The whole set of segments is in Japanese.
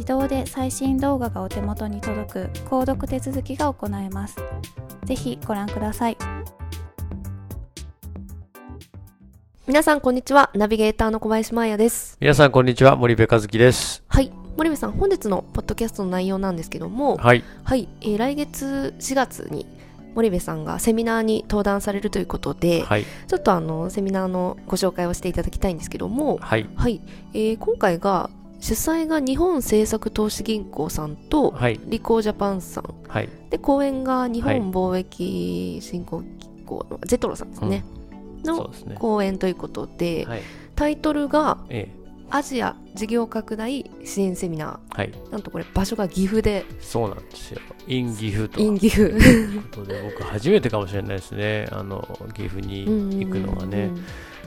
自動で最新動画がお手元に届く購読手続きが行えます。ぜひご覧ください。皆さんこんにちは。ナビゲーターの小林真也です。皆さんこんにちは。森部和樹です。はい。森部さん本日のポッドキャストの内容なんですけどもはい。はい、えー来月4月に森部さんがセミナーに登壇されるということで、はい。ちょっとあのセミナーのご紹介をしていただきたいんですけどもはい。はい、えー今回が主催が日本政策投資銀行さんとはい。リコージャパンさん。はい。で講演が日はい。本貿易振興機構のゼトロさんですね、うですね。講演ということで、はい。タイトルがえアジア事業拡大支援セミナえはい。ーなんとこれ場所が岐阜で。そうなんですよ。in 岐阜と。い in 岐阜。うことで僕初めてかもしれないですね。あの岐阜に行くのがね、うんうんうん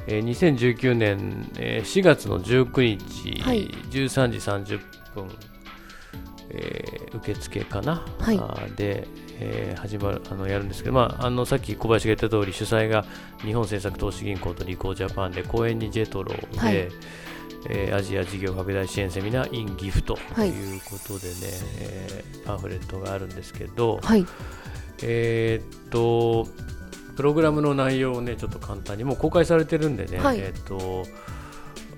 えー2019年、えー4月の19日、はい。13時30分、えー受付かな、はい。あーで、えー始まるあのやるんですけど、まあ、あのさっき小林が言った通り主催が日本政策投資銀行とリコージャパンで公演にジェトロで、はい。えーアジア事業拡大支援セミナー in 岐阜とはいいうことでね、えーパンフレットがあるんですけど、はい。えーっと、プログラムの内容をね、ちょっと簡単に、もう公開されてるんでね、はい。えーっと、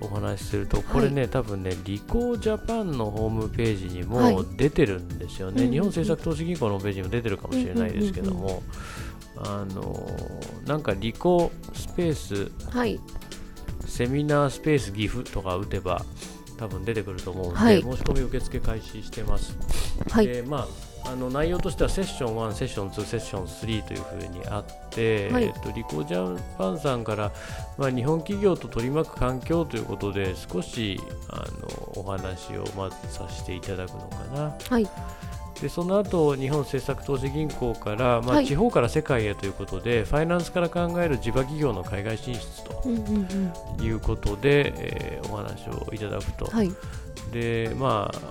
お話しすると、これね、多分ね、リコージャパンのホームページにはい。も出てるんですよね、うんうん日本政策投資銀行のページにも出てるかもしれないですけども、あのなんかリコスペース、はい。セミナースペース岐阜とか打てば、多分出てくると思うんで、はい。申し込み受付開始してます。はい。でまあ、あの内容としてはセッション1、セッション2、セッション3というふうにあって、はいえっと、リコージャパンさんから、まあ、日本企業と取り巻く環境ということで少しあのお話をまずさせていただくのかな。はいでその後日本政策投資銀行から、まあはい。地方から世界へということでファイナンスから考える地場企業の海外進出ということで、えーお話をいただくと。はい。でまあ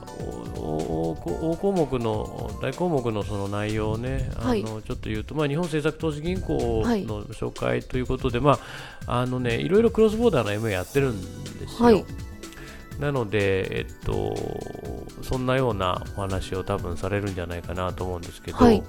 大項目の大項目のその内容をねあの、はいちょっと言うと、まあ、日本政策投資銀行はい。の紹介ということで、まああのねいろいろクロスボーダーの MA やってるんですよ。はいなので、えっと、そんなようなお話を多分されるんじゃないかなと思うんですけど、はい。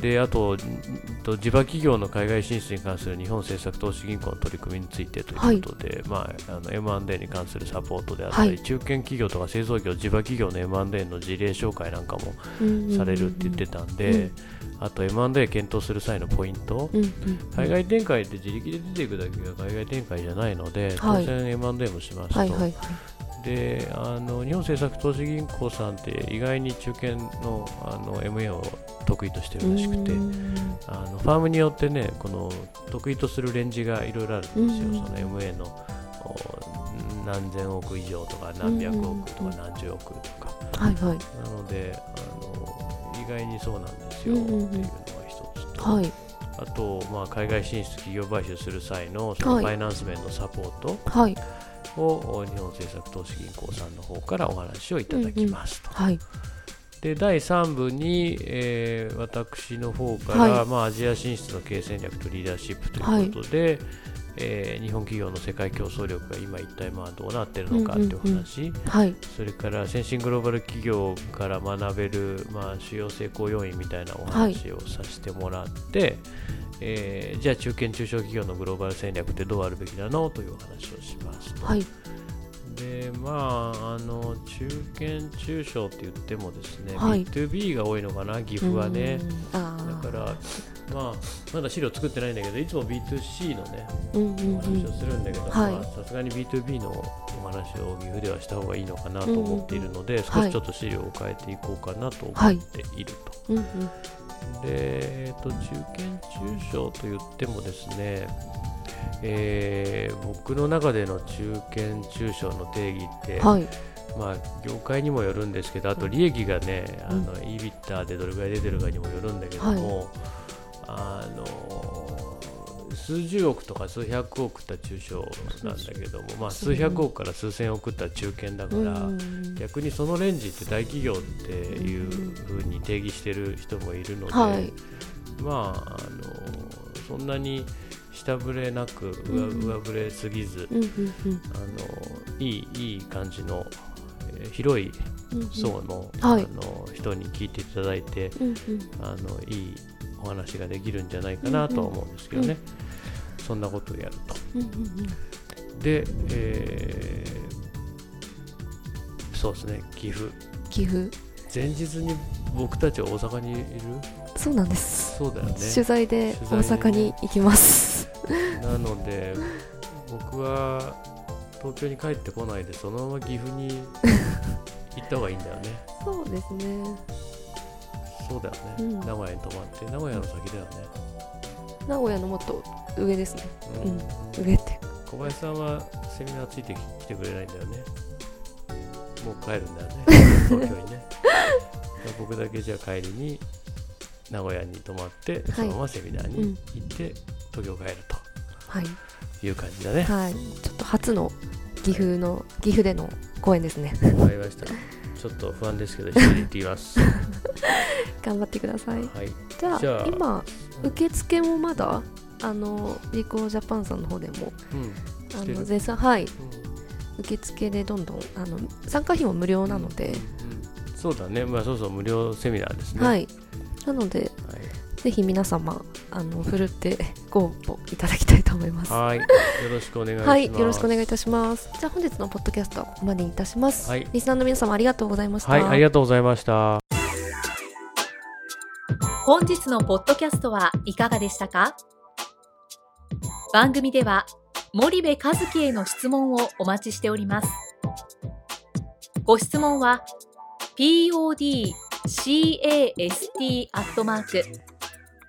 であと、地場企業の海外進出に関する日本政策投資銀行の取り組みについてということで、まあ、あの M&A に関するサポートであったり、はい。中堅企業とか製造業、地場企業の M&A の事例紹介なんかもされるって言ってたんで、うん。あと M&A 検討する際のポイント、うんうん海外展開って自力で出ていくだけが海外展開じゃないので、はい。当然 M&A もしますと。はいはいはいであの日本政策投資銀行さんって意外に中堅のあの MA を得意としてるらしくてあのファームによってねこの得意とするレンジがいろいろあるんですよ、その MA の何千億以上とか何百億とか何十億とか、はいはい、なのであの意外にそうなんですよ、っていうのが一つと、はい、あと、まあ、海外進出企業買収する際のそのファイナンス面のサポート、はい。を日本政策投資銀行さんの方からお話をいただきますと。うんうん。はい、で第3部に、えー、私の方から、はい、まあ、アジア進出の経営戦略とリーダーシップということで、はい、えー、日本企業の世界競争力が今一体まあどうなっているのかという話、はい、それから先進グローバル企業から学べる、まあ、主要成功要因みたいなお話をさせてもらって、えー、じゃあ中堅中小企業のグローバル戦略ってどうあるべきなの？というお話をしますはい、でまああの中堅中小って言ってもですね、はい、B2B が多いのかな？岐阜はね。だからまあまだ資料作ってないんだけどいつも B2C のね、お話をするんだけどさすがに B2B のお話を岐阜ではした方がいいのかなと思っているので、少しちょっと資料を変えていこうかなと思っていると。うんうんで、えーと、中堅中小と言ってもですね、えー、僕の中での中堅中小の定義って、はい、まあ、業界にもよるんですけどあと利益がね、うん、あの e ビッターでどれぐらい出てるかにもよるんだけども、はい、あの数十億とか数百億った中小なんだけども、まあ、数百億から数千億った中堅だから、逆にそのレンジって大企業っていうふうに定義してる人もいるので、はい、まああのそんなに下振れなく上上振れすぎず、あのいいいい感じの、えー、広い層の,、あの人に聞いていただいて、あのいいお話ができるんじゃないかなとは思うんですけどね。そんなことをやると。で、えー、そうですね。岐阜。岐阜。前日に僕たちは大阪にいる？そうなんです。そうだよね。取材で大阪に行きます、なので僕は東京に帰ってこないでそのまま岐阜に行った方がいいんだよね。そうですねそうだよね、うん、名古屋に泊まって名古屋の先だよね。名古屋のもっと上ですね、うん、上って。小林さんはセミナーついてきてくれないんだよね。もう帰るんだよね。東京にね。僕だけじゃあ帰りに名古屋に泊まって、そのままセミナーに行って、東京帰ると、はい、いう感じだね、はい、ちょっと初の岐阜の岐阜での公演ですね。わかりましたちょっと不安ですけど一緒に行ってきます。頑張ってください、はい、じゃあ今受付もまだあのリコージャパンさんの方でも、うん、あの絶賛はい、うん、受付でどんどんあの参加費も無料なので、うん、そうだね。まあそうそう無料セミナーですね。はい。なので、はい、ぜひ皆様あのふるってご応募いただきたいと思います。はい。よろしくお願いします、はい、よろしくお願いいたします。じゃあ本日のポッドキャストはここまでにいたします、はい、リスナーの皆様ありがとうございました。はい。ありがとうございました。本日のポッドキャストはいかがでしたか？番組では森部和樹への質問をお待ちしております。ご質問は podcast アットマーク